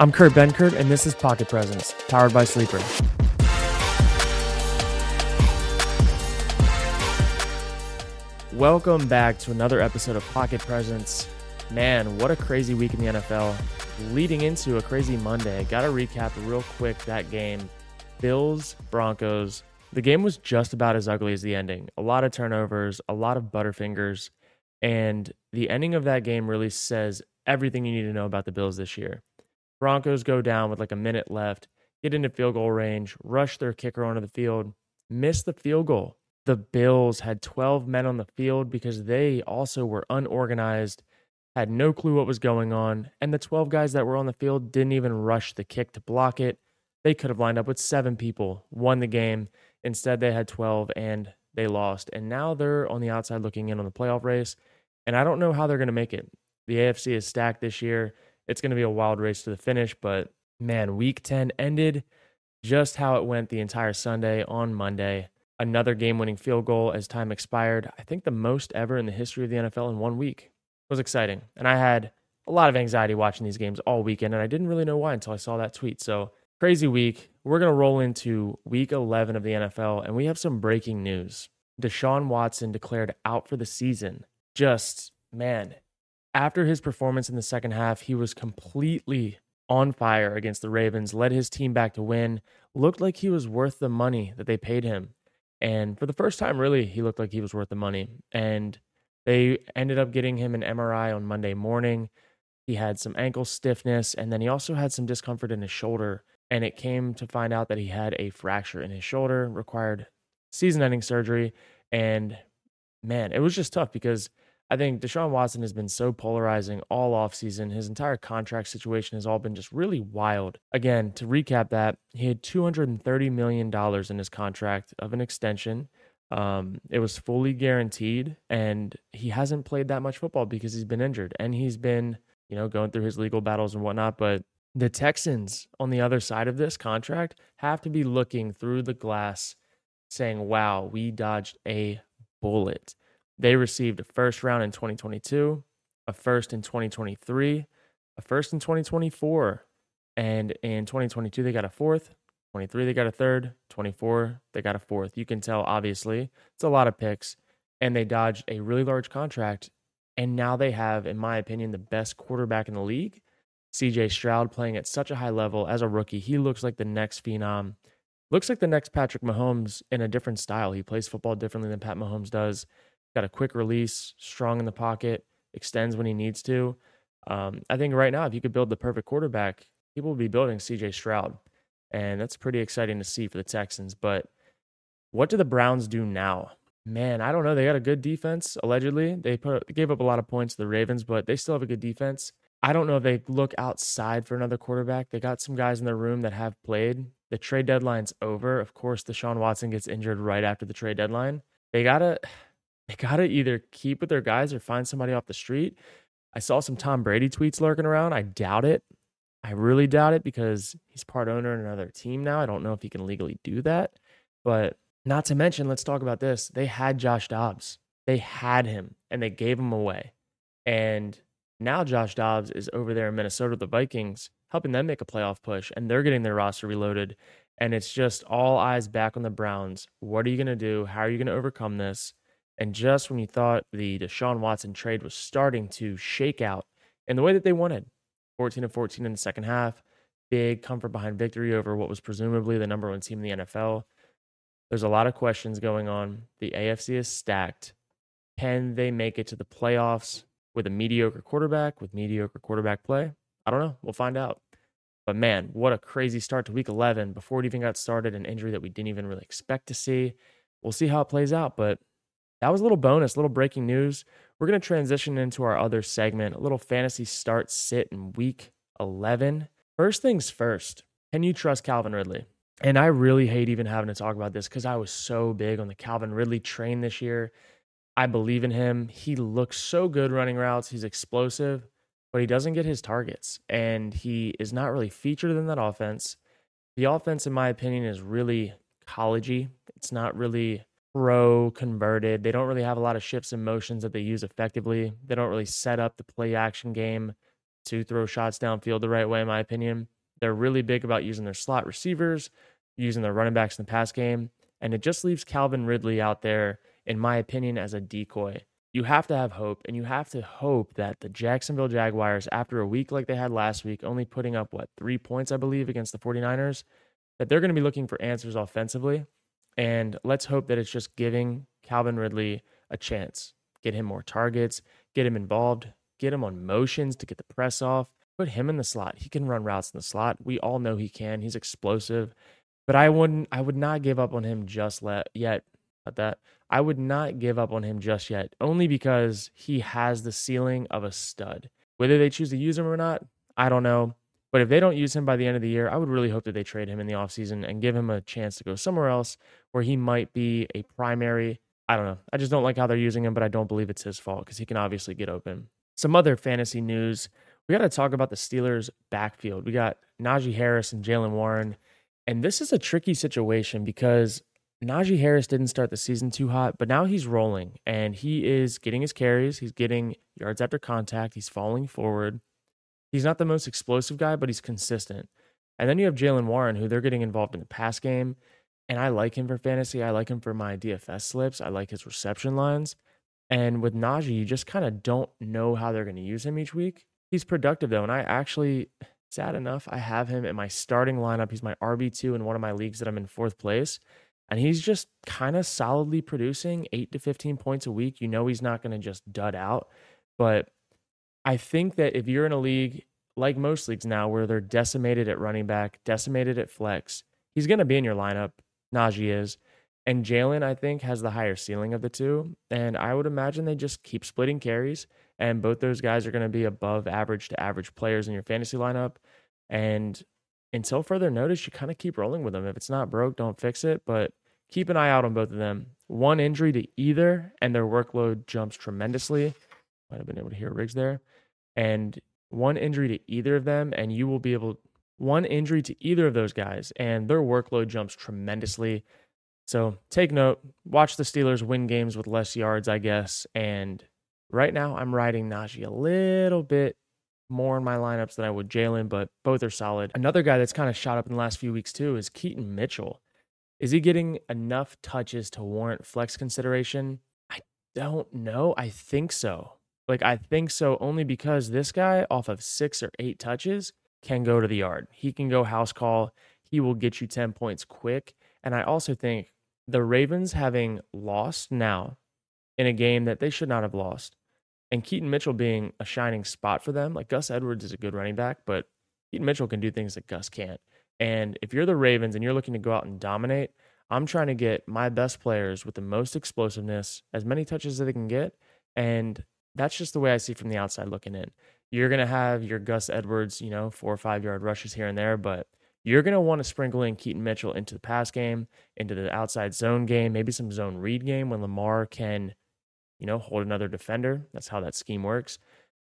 I'm Kurt Benkert, and this is Pocket Presence, powered by Sleeper. Welcome back to another episode of Pocket Presence. Man, what a crazy week in the NFL. Leading into a crazy Monday. Got to recap real quick that game. Bills, Broncos. The game was just about as ugly as the ending. A lot of turnovers, a lot of butterfingers, and the ending of that game really says everything you need to know about the Bills this year. Broncos go down with like a minute left, get into field goal range, rush their kicker onto the field, miss the field goal. The Bills had 12 men on the field because they also were unorganized, had no clue what was going on, and the 12 guys that were on the field didn't even rush the kick to block it. They could have lined up with seven people, won the game. Instead, they had 12 and they lost. And now they're on the outside looking in on the playoff race. And I don't know how they're going to make it. The AFC is stacked this year. It's going to be a wild race to the finish. But man, week 10 ended just how it went the entire Sunday on Monday. Another game winning field goal as time expired. I think the most ever in the history of the NFL in one week. It was exciting. And I had a lot of anxiety watching these games all weekend. And I didn't really know why until I saw that tweet. So crazy week. We're going to roll into week 11 of the NFL, and we have some breaking news. Deshaun Watson declared out for the season. Just, man, after his performance in the second half, he was completely on fire against the Ravens, led his team back to win, looked like he was worth the money that they paid him. And for the first time, really, he looked like he was worth the money. And they ended up getting him an MRI on Monday morning. He had some ankle stiffness, and then he also had some discomfort in his shoulder and it came to find out that he had a fracture in his shoulder, required season ending surgery. And man, it was just tough because I think Deshaun Watson has been so polarizing all offseason. His entire contract situation has all been just really wild. Again, to recap that, he had $230 million in his contract of an extension. Um, it was fully guaranteed, and he hasn't played that much football because he's been injured and he's been, you know, going through his legal battles and whatnot. But the Texans on the other side of this contract have to be looking through the glass saying, wow, we dodged a bullet. They received a first round in 2022, a first in 2023, a first in 2024, and in 2022 they got a fourth, 23 they got a third, 24 they got a fourth. You can tell obviously it's a lot of picks and they dodged a really large contract and now they have in my opinion the best quarterback in the league CJ Stroud playing at such a high level as a rookie. He looks like the next phenom. Looks like the next Patrick Mahomes in a different style. He plays football differently than Pat Mahomes does. Got a quick release, strong in the pocket, extends when he needs to. Um, I think right now, if you could build the perfect quarterback, people would be building CJ Stroud. And that's pretty exciting to see for the Texans. But what do the Browns do now? Man, I don't know. They got a good defense, allegedly. They put gave up a lot of points to the Ravens, but they still have a good defense. I don't know if they look outside for another quarterback. They got some guys in the room that have played. The trade deadline's over. Of course, Deshaun Watson gets injured right after the trade deadline. They gotta they gotta either keep with their guys or find somebody off the street. I saw some Tom Brady tweets lurking around. I doubt it. I really doubt it because he's part owner in another team now. I don't know if he can legally do that. But not to mention, let's talk about this. They had Josh Dobbs. They had him and they gave him away. And now Josh Dobbs is over there in Minnesota, the Vikings, helping them make a playoff push, and they're getting their roster reloaded. And it's just all eyes back on the Browns. What are you going to do? How are you going to overcome this? And just when you thought the Deshaun Watson trade was starting to shake out in the way that they wanted, 14 and 14 in the second half, big comfort behind victory over what was presumably the number one team in the NFL. There's a lot of questions going on. The AFC is stacked. Can they make it to the playoffs? with a mediocre quarterback, with mediocre quarterback play? I don't know. We'll find out. But man, what a crazy start to week 11 before it even got started, an injury that we didn't even really expect to see. We'll see how it plays out. But that was a little bonus, a little breaking news. We're going to transition into our other segment, a little fantasy start sit in week 11. First things first, can you trust Calvin Ridley? And I really hate even having to talk about this because I was so big on the Calvin Ridley train this year. I believe in him. He looks so good running routes. He's explosive, but he doesn't get his targets. And he is not really featured in that offense. The offense, in my opinion, is really collegey. It's not really pro converted. They don't really have a lot of shifts and motions that they use effectively. They don't really set up the play action game to throw shots downfield the right way, in my opinion. They're really big about using their slot receivers, using their running backs in the pass game. And it just leaves Calvin Ridley out there, in my opinion, as a decoy. You have to have hope, and you have to hope that the Jacksonville Jaguars, after a week like they had last week, only putting up, what, three points, I believe, against the 49ers, that they're going to be looking for answers offensively. And let's hope that it's just giving Calvin Ridley a chance. Get him more targets, get him involved, get him on motions to get the press off, put him in the slot. He can run routes in the slot. We all know he can. He's explosive. But I wouldn't I would not give up on him just let, yet. At that, I would not give up on him just yet, only because he has the ceiling of a stud. Whether they choose to use him or not, I don't know. But if they don't use him by the end of the year, I would really hope that they trade him in the offseason and give him a chance to go somewhere else where he might be a primary. I don't know. I just don't like how they're using him, but I don't believe it's his fault because he can obviously get open. Some other fantasy news. We got to talk about the Steelers' backfield. We got Najee Harris and Jaylen Warren. And this is a tricky situation because Najee Harris didn't start the season too hot, but now he's rolling and he is getting his carries. He's getting yards after contact. He's falling forward. He's not the most explosive guy, but he's consistent. And then you have Jaylen Warren, who they're getting involved in the pass game. And I like him for fantasy. I like him for my DFS slips. I like his reception lines. And with Najee, you just kind of don't know how they're going to use him each week. He's productive though. And I actually, sad enough, I have him in my starting lineup. He's my RB2 in one of my leagues that I'm in fourth place. And he's just kind of solidly producing eight to 15 points a week. You know, he's not going to just dud out. But I think that if you're in a league like most leagues now where they're decimated at running back, decimated at flex, he's going to be in your lineup. Najee is. And Jaylen, I think, has the higher ceiling of the two. And I would imagine they just keep splitting carries. And both those guys are going to be above average to average players in your fantasy lineup. And until further notice, you kind of keep rolling with them. If it's not broke, don't fix it. But keep an eye out on both of them. One injury to either, and their workload jumps tremendously. Might have been able to hear Riggs there. And one injury to either of them, and you will be able one injury to either of those guys, and their workload jumps tremendously. So take note, watch the Steelers win games with less yards, I guess. And right now, I'm riding Najee a little bit more in my lineups than I would Jaylen, but both are solid. Another guy that's kind of shot up in the last few weeks too is Keaton Mitchell. Is he getting enough touches to warrant flex consideration? I don't know. I think so. Like, I think so only because this guy, off of six or eight touches, can go to the yard. He can go house call. He will get you 10 points quick. And I also think the Ravens having lost now in a game that they should not have lost, and Keaton Mitchell being a shining spot for them, like Gus Edwards is a good running back, but Keaton Mitchell can do things that Gus can't. And if you're the Ravens and you're looking to go out and dominate, I'm trying to get my best players with the most explosiveness, as many touches as they can get. And that's just the way I see from the outside looking in. You're going to have your Gus Edwards, you know, four or five yard rushes here and there, but you're going to want to sprinkle in Keaton Mitchell into the pass game, into the outside zone game, maybe some zone read game when Lamar can, you know, hold another defender. That's how that scheme works.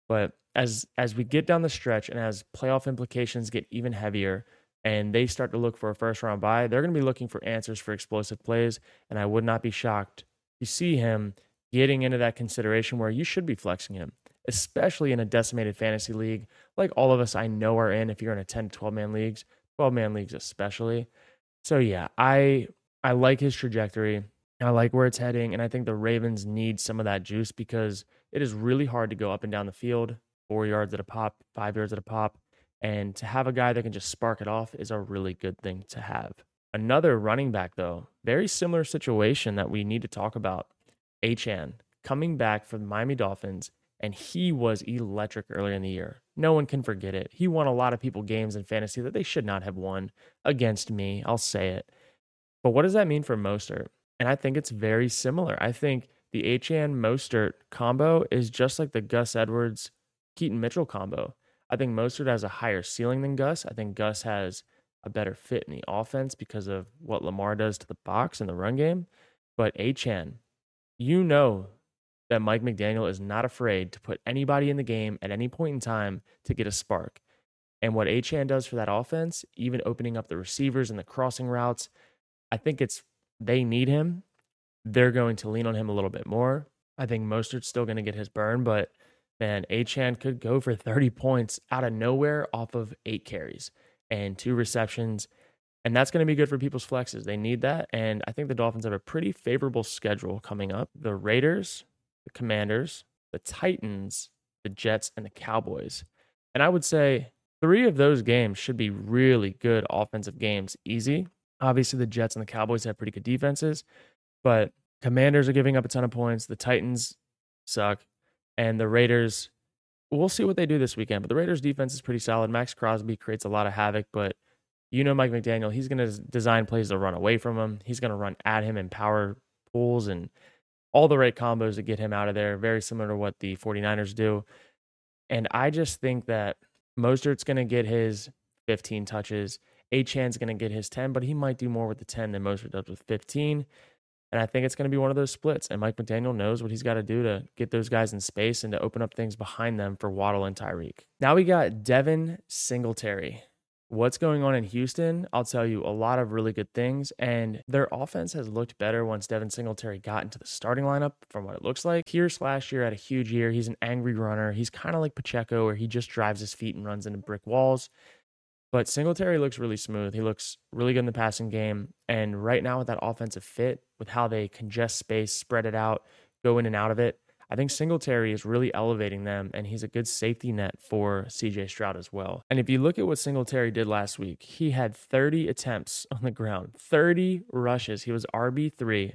But as as we get down the stretch and as playoff implications get even heavier and they start to look for a first round bye, they're going to be looking for answers for explosive plays. And I would not be shocked to see him getting into that consideration where you should be flexing him, especially in a decimated fantasy league like all of us I know are in if you're in a 10 to 12 man leagues, 12 man leagues especially. So yeah, I I like his trajectory. I like where it's heading and I think the Ravens need some of that juice because it is really hard to go up and down the field, 4 yards at a pop, 5 yards at a pop, and to have a guy that can just spark it off is a really good thing to have. Another running back though, very similar situation that we need to talk about Achane coming back from the Miami Dolphins, and he was electric earlier in the year. No one can forget it. He won a lot of people games in fantasy that they should not have won against me. I'll say it. But what does that mean for Mostert? And I think it's very similar. I think the Achane Mostert combo is just like the Gus Edwards Keaton Mitchell combo. I think Mostert has a higher ceiling than Gus. I think Gus has a better fit in the offense because of what Lamar does to the box and the run game. But Achane, you know that Mike McDaniel is not afraid to put anybody in the game at any point in time to get a spark. And what Achane does for that offense, even opening up the receivers and the crossing routes, I think it's they need him. They're going to lean on him a little bit more. I think Mostert's still going to get his burn, but man, Achane could go for 30 points out of nowhere off of eight carries and two receptions. And that's going to be good for people's flexes. They need that. And I think the Dolphins have a pretty favorable schedule coming up. The Raiders, the Commanders, the Titans, the Jets, and the Cowboys. And I would say three of those games should be really good offensive games, easy. Obviously, the Jets and the Cowboys have pretty good defenses, but Commanders are giving up a ton of points. The Titans suck. And the Raiders, we'll see what they do this weekend. But the Raiders' defense is pretty solid. Maxx Crosby creates a lot of havoc, but you know Mike McDaniel, he's going to design plays to run away from him. He's going to run at him in power pulls and all the right combos to get him out of there, very similar to what the 49ers do. And I just think that Mostert's going to get his 15 touches. Achane's going to get his 10, but he might do more with the 10 than Mostert does with 15. And I think it's going to be one of those splits. And Mike McDaniel knows what he's got to do to get those guys in space and to open up things behind them for Waddle and Tyreek. Now we got Devin Singletary. What's going on in Houston? I'll tell you a lot of really good things. And their offense has looked better once Devin Singletary got into the starting lineup from what it looks like. Pierce last year had a huge year. He's an angry runner. He's kind of like Pacheco, where he just drives his feet and runs into brick walls. But Singletary looks really smooth. He looks really good in the passing game. And right now, with that offensive fit, with how they congest space, spread it out, go in and out of it, I think Singletary is really elevating them, and he's a good safety net for CJ Stroud as well. And if you look at what Singletary did last week, he had 30 attempts on the ground, 30 rushes. He was RB3,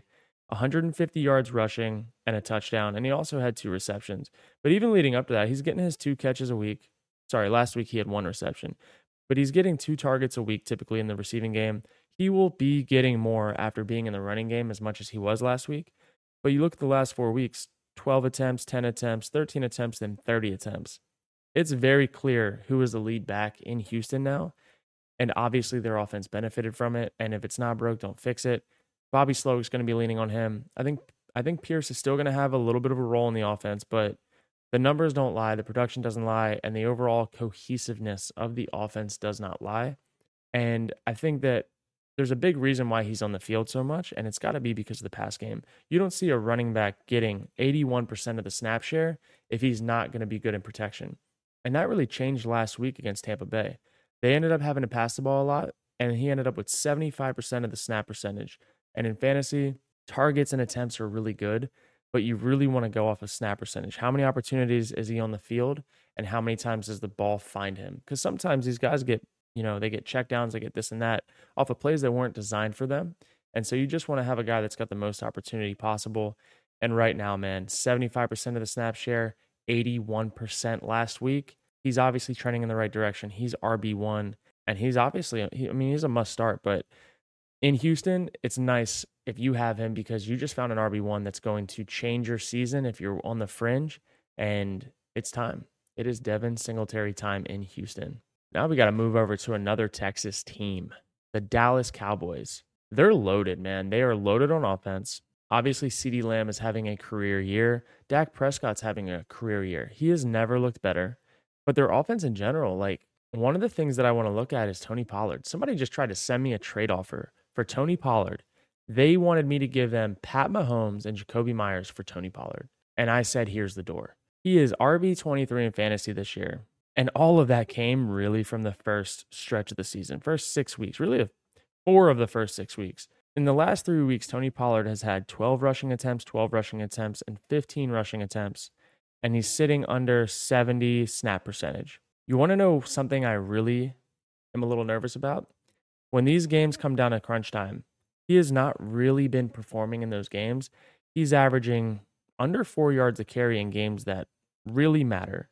150 yards rushing, and a touchdown. And he also had two receptions. But even leading up to that, he's getting his two catches a week. Sorry, last week he had one reception, but he's getting two targets a week typically in the receiving game. He will be getting more after being in the running game as much as he was last week. But you look at the last four weeks, 12 attempts, 10 attempts, 13 attempts, then 30 attempts. It's very clear who is the lead back in Houston now. And obviously, their offense benefited from it. And if it's not broke, don't fix it. Bobby Slowik is going to be leaning on him. I think I think Pierce is still going to have a little bit of a role in the offense, but the numbers don't lie, the production doesn't lie, and the overall cohesiveness of the offense does not lie. And I think that there's a big reason why he's on the field so much, and it's got to be because of the pass game. You don't see a running back getting 81% of the snap share if he's not going to be good in protection. And that really changed last week against Tampa Bay. They ended up having to pass the ball a lot, and he ended up with 75% of the snap percentage. And in fantasy, targets and attempts are really good, but you really want to go off of snap percentage. How many opportunities is he on the field, and how many times does the ball find him? Because sometimes these guys get you know, they get checkdowns, they get this and that off of plays that weren't designed for them. And so you just want to have a guy that's got the most opportunity possible. And right now, man, 75% of the snap share, 81% last week. He's obviously trending in the right direction. He's RB1 and he's obviously, he, I mean, he's a must start, but in Houston, it's nice if you have him because you just found an RB1 that's going to change your season if you're on the fringe and it's time. It is Devin Singletary time in Houston. Now we got to move over to another Texas team, the Dallas Cowboys. They're loaded, man. They are loaded on offense. Obviously, CeeDee Lamb is having a career year. Dak Prescott's having a career year. He has never looked better. But their offense in general, like one of the things that I want to look at is Tony Pollard. Somebody just tried to send me a trade offer for Tony Pollard. They wanted me to give them Pat Mahomes and Jakobi Meyers for Tony Pollard. And I said, here's the door. He is RB23 in fantasy this year. And all of that came really from the first stretch of the season, first six weeks, really four of the first six weeks. In the last three weeks, Tony Pollard has had 12 rushing attempts, 12 rushing attempts, and 15 rushing attempts, and he's sitting under 70 snap percentage. You want to know something I really am a little nervous about? When these games come down to crunch time, he has not really been performing in those games. He's averaging under four yards a carry in games that really matter.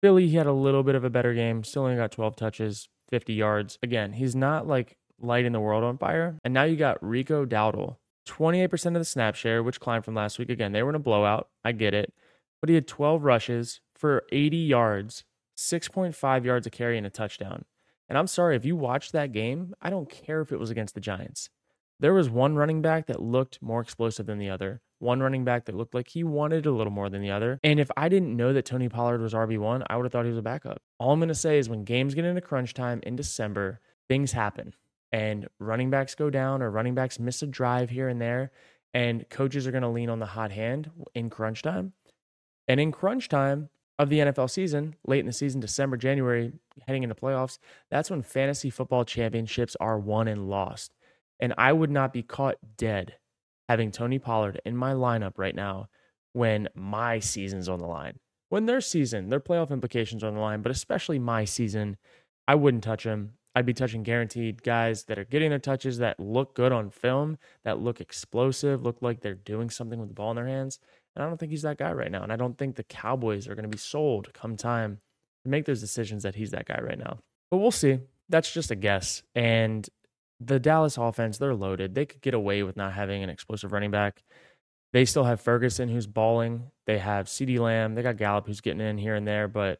Philly, he had a little bit of a better game. Still only got 12 touches, 50 yards. Again, he's not like lighting the world on fire. And now you got Rico Dowdle, 28% of the snap share, which climbed from last week. Again, they were in a blowout. I get it. But he had 12 rushes for 80 yards, 6.5 yards a carry, and a touchdown. And I'm sorry, if you watched that game, I don't care if it was against the Giants. There was one running back that looked more explosive than the other, one running back that looked like he wanted a little more than the other. And if I didn't know that Tony Pollard was RB1, I would have thought he was a backup. All I'm going to say is when games get into crunch time in December, things happen and running backs go down or running backs miss a drive here and there. And coaches are going to lean on the hot hand in crunch time. And in crunch time, of the NFL season, late in the season, December, January, heading into playoffs, that's when fantasy football championships are won and lost. And I would not be caught dead having Tony Pollard in my lineup right now when my season's on the line. When their season, their playoff implications are on the line, but especially my season, I wouldn't touch him. I'd be touching guaranteed guys that are getting their touches that look good on film, that look explosive, look like they're doing something with the ball in their hands. And I don't think he's that guy right now. And I don't think the Cowboys are going to be sold come time to make those decisions that he's that guy right now. But we'll see. That's just a guess. And the Dallas offense, they're loaded. They could get away with not having an explosive running back. They still have Ferguson who's balling. They have CeeDee Lamb. They got Gallup who's getting in here and there. But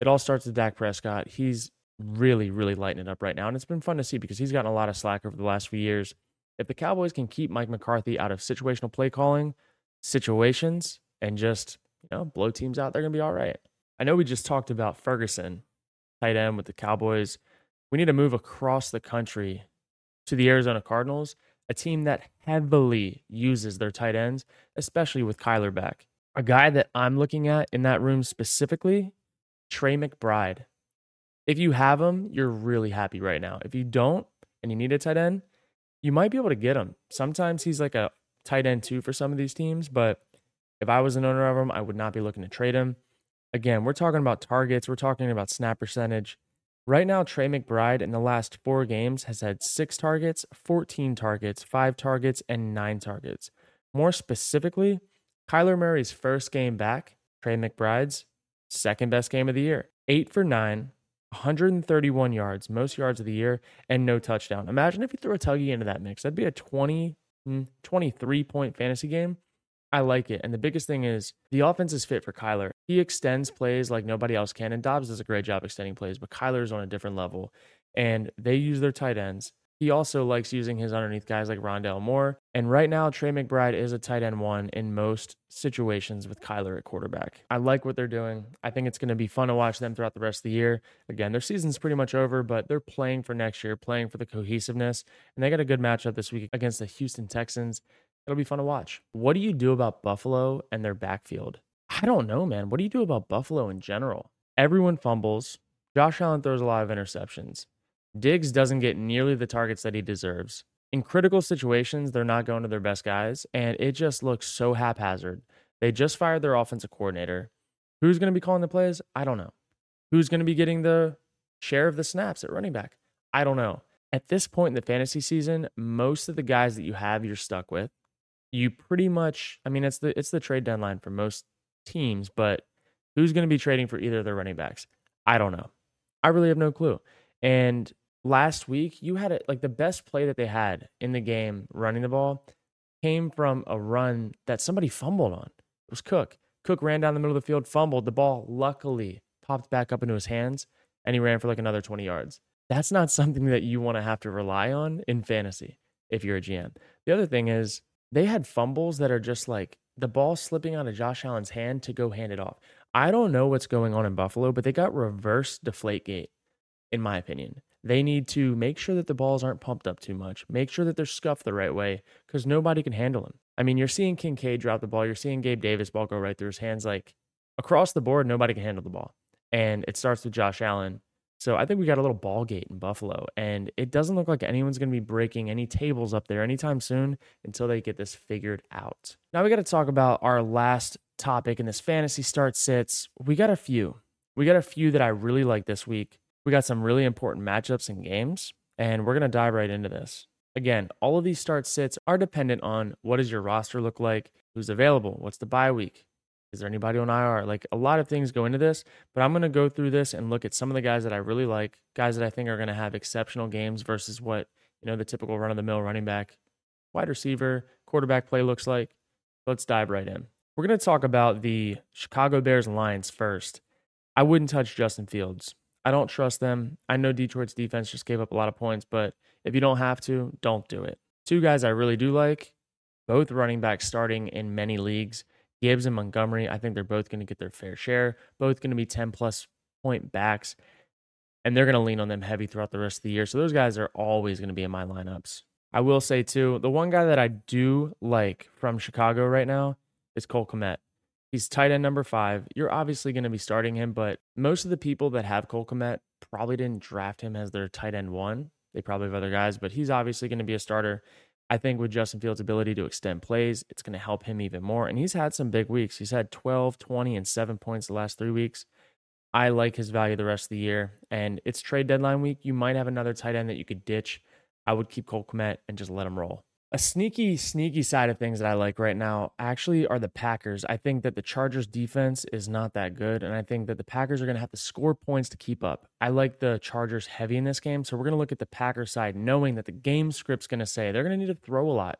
it all starts with Dak Prescott. He's really, really lighting it up right now. And it's been fun to see because he's gotten a lot of slack over the last few years. If the Cowboys can keep Mike McCarthy out of situational play calling situations and just, you know, blow teams out, they're going to be all right. I know we just talked about Ferguson, tight end with the Cowboys. We need to move across the country to the Arizona Cardinals, a team that heavily uses their tight ends, especially with Kyler back. A guy that I'm looking at in that room specifically, Trey McBride. If you have him, you're really happy right now. If you don't and you need a tight end, you might be able to get him. Sometimes he's like a tight end too for some of these teams, but if I was an owner of him, I would not be looking to trade him. Again, we're talking about targets, we're talking about snap percentage. Right now, Trey McBride in the last four games has had six targets, 14 targets, five targets, and nine targets. More specifically, Kyler Murray's first game back, Trey McBride's second best game of the year. Eight for nine, 131 yards, most yards of the year, and no touchdown. Imagine if you threw a tuggy into that mix. That'd be a 20, hmm, 23 point fantasy game. I like it. And the biggest thing is the offense is fit for Kyler. He extends plays like nobody else can. And Dobbs does a great job extending plays, but Kyler is on a different level. And they use their tight ends. He also likes using his underneath guys like Rondale Moore. And right now, Trey McBride is a tight end one in most situations with Kyler at quarterback. I like what they're doing. I think it's going to be fun to watch them throughout the rest of the year. Again, their season's pretty much over, but they're playing for next year, playing for the cohesiveness. And they got a good matchup this week against the Houston Texans. It'll be fun to watch. What do you do about Buffalo and their backfield? I don't know, man. What do you do about Buffalo in general? Everyone fumbles. Josh Allen throws a lot of interceptions. Diggs doesn't get nearly the targets that he deserves. In critical situations, they're not going to their best guys, and it just looks so haphazard. They just fired their offensive coordinator. Who's going to be calling the plays? I don't know. Who's going to be getting the share of the snaps at running back? I don't know. At this point in the fantasy season, most of the guys that you have, you're stuck with. You pretty much, I mean, it's the it's the trade deadline for most teams, but who's going to be trading for either of their running backs? I don't know. I really have no clue. And last week you had it like the best play that they had in the game running the ball came from a run that somebody fumbled on. It was Cook. Cook ran down the middle of the field, fumbled. The ball luckily popped back up into his hands and he ran for like another 20 yards. That's not something that you want to have to rely on in fantasy if you're a GM. The other thing is they had fumbles that are just like the ball slipping out of Josh Allen's hand to go hand it off. I don't know what's going on in Buffalo, but they got reverse deflate gate, in my opinion. They need to make sure that the balls aren't pumped up too much, make sure that they're scuffed the right way because nobody can handle them. I mean, you're seeing Kincaid drop the ball, you're seeing Gabe Davis ball go right through his hands. Like across the board, nobody can handle the ball. And it starts with Josh Allen. So I think we got a little ball gate in Buffalo, and it doesn't look like anyone's going to be breaking any tables up there anytime soon until they get this figured out. Now we got to talk about our last topic in this fantasy start sits. We got a few. We got a few that I really like this week. We got some really important matchups and games, and we're going to dive right into this. Again, all of these start sits are dependent on what does your roster look like, who's available, what's the bye week, is there anybody on IR? Like a lot of things go into this, but I'm going to go through this and look at some of the guys that I really like, guys that I think are going to have exceptional games versus what, you know, the typical run of the mill running back, wide receiver, quarterback play looks like. Let's dive right in. We're going to talk about the Chicago Bears and Lions first. I wouldn't touch Justin Fields. I don't trust them. I know Detroit's defense just gave up a lot of points, but if you don't have to, don't do it. Two guys I really do like, both running backs starting in many leagues. Gibbs and Montgomery, I think they're both going to get their fair share, both going to be 10 plus point backs, and they're going to lean on them heavy throughout the rest of the year. So those guys are always going to be in my lineups. I will say, too, the one guy that I do like from Chicago right now is Cole Kmet. He's tight end number five. You're obviously going to be starting him, but most of the people that have Cole Kmet probably didn't draft him as their tight end one. They probably have other guys, but he's obviously going to be a starter. I think with Justin Fields' ability to extend plays, it's going to help him even more. And he's had some big weeks. He's had 12, 20, and seven points the last three weeks. I like his value the rest of the year. And it's trade deadline week. You might have another tight end that you could ditch. I would keep Cole Kmet and just let him roll. A sneaky, sneaky side of things that I like right now actually are the Packers. I think that the Chargers defense is not that good, and I think that the Packers are going to have to score points to keep up. I like the Chargers heavy in this game, so we're going to look at the Packers side, knowing that the game script's going to say they're going to need to throw a lot.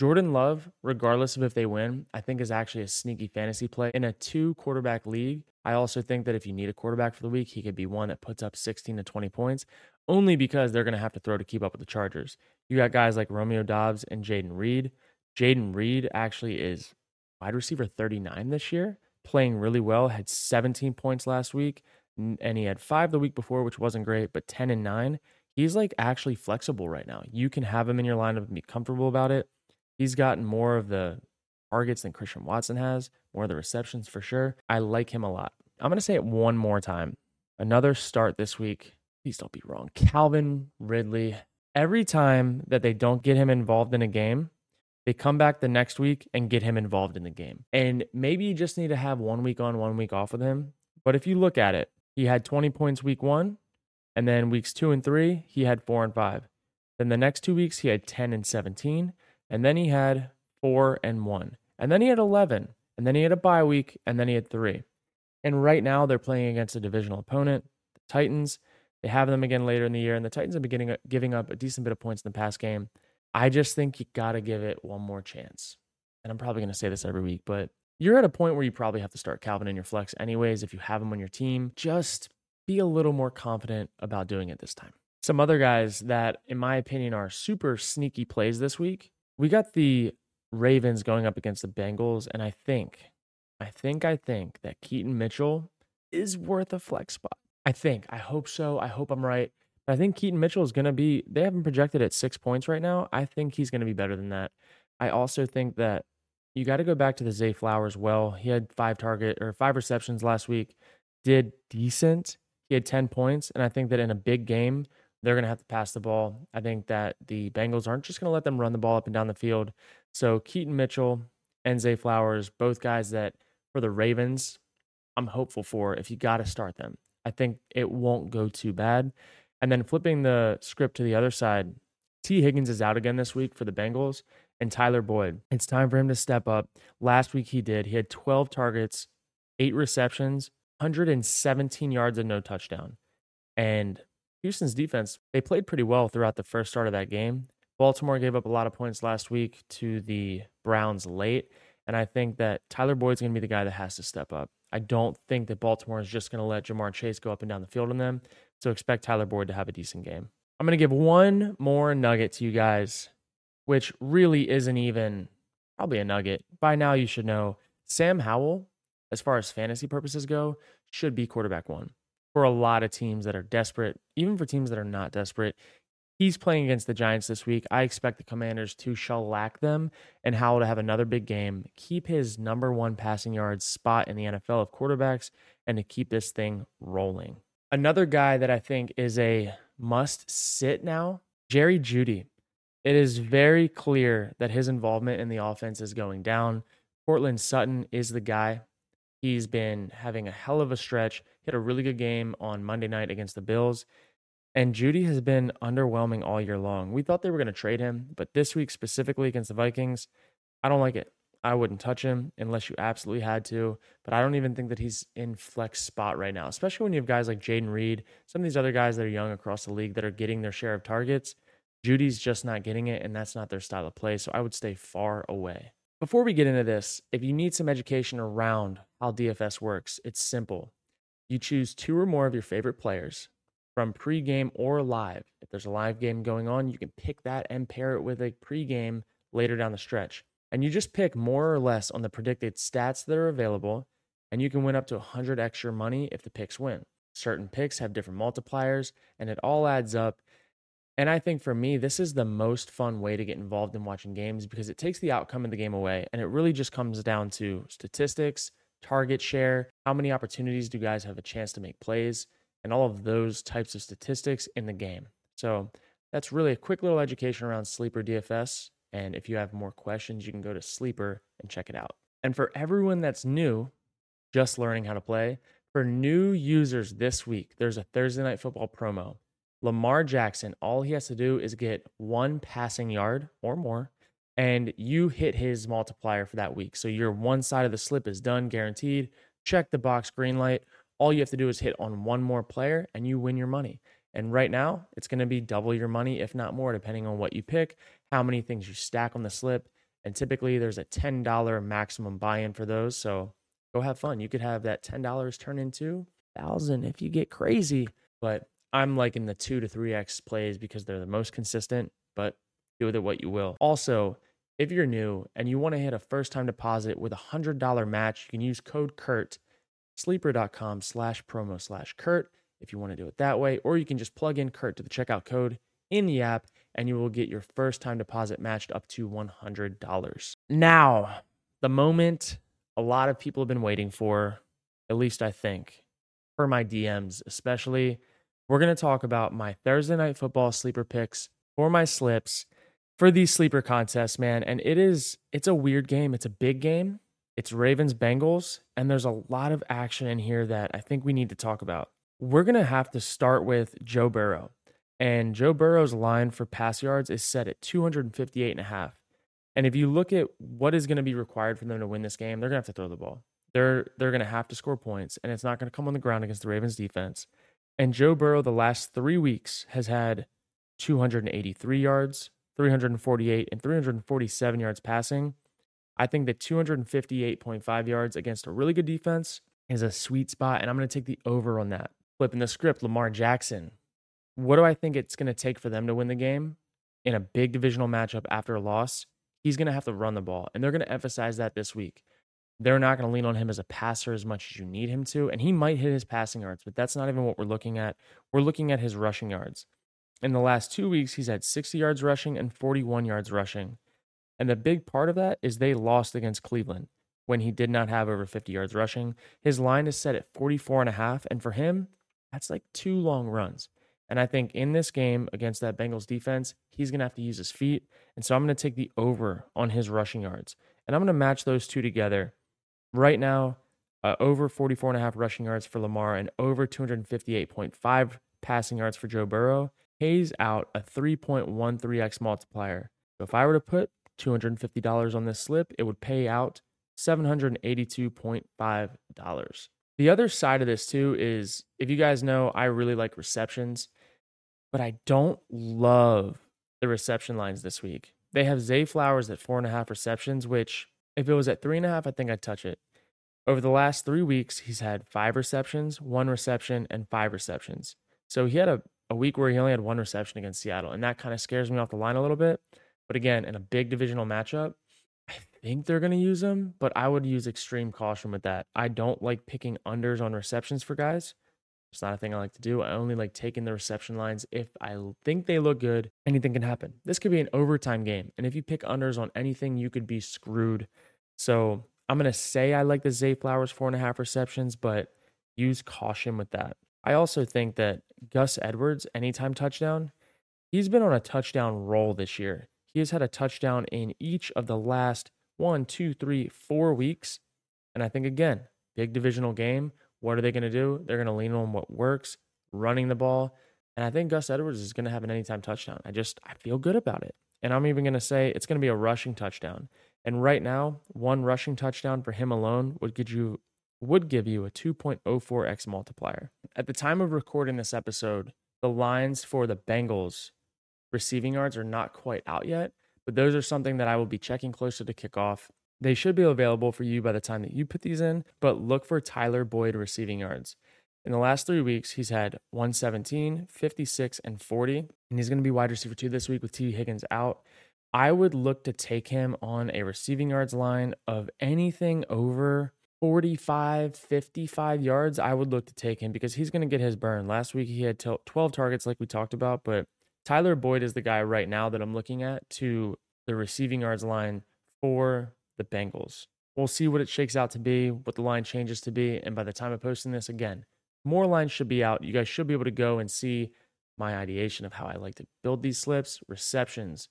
Jordan Love, regardless of if they win, I think is actually a sneaky fantasy play. In a two quarterback league, I also think that if you need a quarterback for the week, he could be one that puts up 16 to 20 points, only because they're going to have to throw to keep up with the Chargers. You got guys like Romeo Doubs and Jayden Reed. Jayden Reed actually is wide receiver 39 this year, playing really well, had 17 points last week, and he had five the week before, which wasn't great, but 10 and 9. He's like actually flexible right now. You can have him in your lineup and be comfortable about it. He's gotten more of the targets than Christian Watson has, more of the receptions for sure. I like him a lot. I'm going to say it one more time. Another start this week. Please don't be wrong. Calvin Ridley. Every time that they don't get him involved in a game, they come back the next week and get him involved in the game. And maybe you just need to have one week on, one week off with him. But if you look at it, he had 20 points week one, and then weeks two and three, he had four and five. Then the next two weeks, he had 10 and 17. And then he had four and one. And then he had 11. And then he had a bye week. And then he had three. And right now they're playing against a divisional opponent, the Titans. They have them again later in the year. And the Titans have been giving up a decent bit of points in the past game. I just think you got to give it one more chance. And I'm probably going to say this every week, but you're at a point where you probably have to start Calvin in your flex anyways. If you have him on your team, just be a little more confident about doing it this time. Some other guys that, in my opinion, are super sneaky plays this week we got the Ravens going up against the Bengals, and I think, I think, I think that Keaton Mitchell is worth a flex spot. I think. I hope so. I hope I'm right. But I think Keaton Mitchell is going to be, they haven't projected at six points right now. I think he's going to be better than that. I also think that you got to go back to the Zay Flowers well. He had five target or five receptions last week, did decent. He had 10 points. And I think that in a big game, they're going to have to pass the ball. I think that the Bengals aren't just going to let them run the ball up and down the field. So Keaton Mitchell and Zay Flowers, both guys that for the Ravens, I'm hopeful for if you got to start them. I think it won't go too bad. And then flipping the script to the other side, Tee Higgins is out again this week for the Bengals and Tyler Boyd. It's time for him to step up. Last week he did. He had 12 targets, eight receptions, 117 yards and no touchdown. And Houston's defense, they played pretty well throughout the first start of that game. Baltimore gave up a lot of points last week to the Browns late. And I think that Tyler Boyd's going to be the guy that has to step up. I don't think that Baltimore is just going to let Ja'Marr Chase go up and down the field on them. So expect Tyler Boyd to have a decent game. I'm going to give one more nugget to you guys, which really isn't even probably a nugget. By now, you should know Sam Howell, as far as fantasy purposes go, should be quarterback one for a lot of teams that are desperate, even for teams that are not desperate. He's playing against the Giants this week. I expect the Commanders to shellac them and Howell to have another big game, keep his number one passing yards spot in the NFL of quarterbacks, and to keep this thing rolling. Another guy that I think is a must sit now, Jerry Jeudy. It is very clear that his involvement in the offense is going down. Courtland Sutton is the guy. He's been having a hell of a stretch. He had a really good game on Monday night against the Bills. And Jeudy has been underwhelming all year long. We thought they were going to trade him, but this week specifically against the Vikings, I don't like it. I wouldn't touch him unless you absolutely had to. But I don't even think that he's in flex spot right now, especially when you have guys like Jayden Reed, some of these other guys that are young across the league that are getting their share of targets. Jeudy's just not getting it, and that's not their style of play. So I would stay far away. Before we get into this, if you need some education around how DFS works, it's simple. You choose two or more of your favorite players from pregame or live. If there's a live game going on, you can pick that and pair it with a pregame later down the stretch. And you just pick more or less on the predicted stats that are available, and you can win up to 100 extra money if the picks win. Certain picks have different multipliers, and it all adds up And I think for me, this is the most fun way to get involved in watching games because it takes the outcome of the game away. And it really just comes down to statistics, target share, how many opportunities do guys have a chance to make plays, and all of those types of statistics in the game. So that's really a quick little education around Sleeper DFS. And if you have more questions, you can go to Sleeper and check it out. And for everyone that's new, just learning how to play, for new users this week, there's a Thursday Night Football promo. Lamar Jackson, all he has to do is get one passing yard or more, and you hit his multiplier for that week. So your one side of the slip is done, guaranteed. Check the box, green light. All you have to do is hit on one more player, and you win your money. And right now, it's going to be double your money, if not more, depending on what you pick, how many things you stack on the slip. And typically, there's a $10 maximum buy in for those. So go have fun. You could have that $10 turn into 1000 if you get crazy. But I'm liking the two to three X plays because they're the most consistent, but do with it what you will. Also, if you're new and you want to hit a first time deposit with a $100 match, you can use code KURT, sleeper.com slash promo slash Kurt if you want to do it that way, or you can just plug in Kurt to the checkout code in the app and you will get your first time deposit matched up to $100. Now, the moment a lot of people have been waiting for, at least I think, for my DMs, especially. We're going to talk about my Thursday night football sleeper picks for my slips for these sleeper contests, man. And it is, it's a weird game. It's a big game. It's Ravens Bengals. And there's a lot of action in here that I think we need to talk about. We're going to have to start with Joe Burrow. And Joe Burrow's line for pass yards is set at 258 and a half. And if you look at what is going to be required for them to win this game, they're going to have to throw the ball. They're they're going to have to score points, and it's not going to come on the ground against the Ravens defense. And Joe Burrow, the last three weeks, has had 283 yards, 348, and 347 yards passing. I think that 258.5 yards against a really good defense is a sweet spot, and I'm going to take the over on that. Flipping the script, Lamar Jackson. What do I think it's going to take for them to win the game in a big divisional matchup after a loss? he's going to have to run the ball. And they're going to emphasize that this week. They're not going to lean on him as a passer as much as you need him to. And he might hit his passing yards, but that's not even what we're looking at. We're looking at his rushing yards. In the last two weeks, he's had 60 yards rushing and 41 yards rushing. And the big part of that is they lost against Cleveland when he did not have over 50 yards rushing. His line is set at 44 and a half. And for him, that's like two long runs. And I think in this game against that Bengals defense, he's going to have to use his feet. And so I'm going to take the over on his rushing yards. And I'm going to match those two together. Right now, uh, over 44 and a half rushing yards for Lamar and over 258.5 passing yards for Joe Burrow pays out a 3.13x multiplier. So if I were to put $250 on this slip, it would pay out $782.5. The other side of this too is if you guys know, I really like receptions but I don't love the reception lines this week. They have Zay Flowers at four and a half receptions, which if it was at three and a half, I think I'd touch it. Over the last three weeks, he's had five receptions, one reception, and five receptions. So he had a, a week where he only had one reception against Seattle, and that kind of scares me off the line a little bit. But again, in a big divisional matchup, I think they're going to use him, but I would use extreme caution with that. I don't like picking unders on receptions for guys it's not a thing I like to do. I only like taking the reception lines if I think they look good. Anything can happen. This could be an overtime game. And if you pick unders on anything, you could be screwed. So I'm going to say I like the Zay Flowers four and a half receptions, but use caution with that. I also think that Gus Edwards, anytime touchdown, he's been on a touchdown roll this year. He has had a touchdown in each of the last one, two, three, four weeks. And I think, again, big divisional game what are they going to do? They're going to lean on what works, running the ball. And I think Gus Edwards is going to have an anytime touchdown. I just, I feel good about it. And I'm even going to say it's going to be a rushing touchdown. And right now, one rushing touchdown for him alone would give you would give you a 2.04x multiplier. At the time of recording this episode, the lines for the Bengals receiving yards are not quite out yet, but those are something that I will be checking closer to kickoff they should be available for you by the time that you put these in, but look for Tyler Boyd receiving yards. In the last three weeks, he's had 117, 56, and 40. And he's going to be wide receiver two this week with Tee Higgins out. I would look to take him on a receiving yards line of anything over 45, 55 yards. I would look to take him because he's going to get his burn. Last week, he had 12 targets, like we talked about, but Tyler Boyd is the guy right now that I'm looking at to the receiving yards line for the Bengals. We'll see what it shakes out to be, what the line changes to be. And by the time of posting this again, more lines should be out. You guys should be able to go and see my ideation of how I like to build these slips, receptions,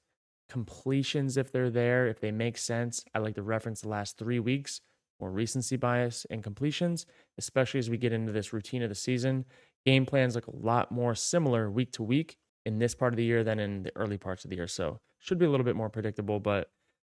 completions if they're there, if they make sense. I like to reference the last three weeks, more recency bias and completions, especially as we get into this routine of the season. Game plans look a lot more similar week to week in this part of the year than in the early parts of the year. So should be a little bit more predictable, but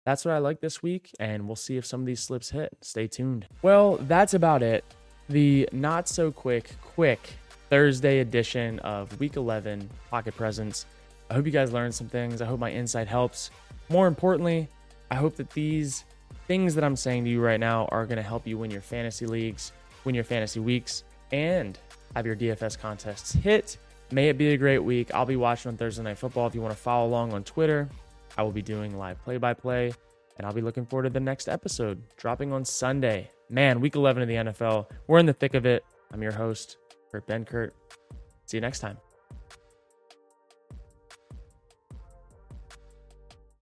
that's what I like this week, and we'll see if some of these slips hit. Stay tuned. Well, that's about it. The not so quick, quick Thursday edition of Week 11 Pocket Presence. I hope you guys learned some things. I hope my insight helps. More importantly, I hope that these things that I'm saying to you right now are going to help you win your fantasy leagues, win your fantasy weeks, and have your DFS contests hit. May it be a great week. I'll be watching on Thursday Night Football. If you want to follow along on Twitter, I will be doing live play by play, and I'll be looking forward to the next episode dropping on Sunday. Man, week 11 of the NFL. We're in the thick of it. I'm your host, Kurt Benkert. See you next time.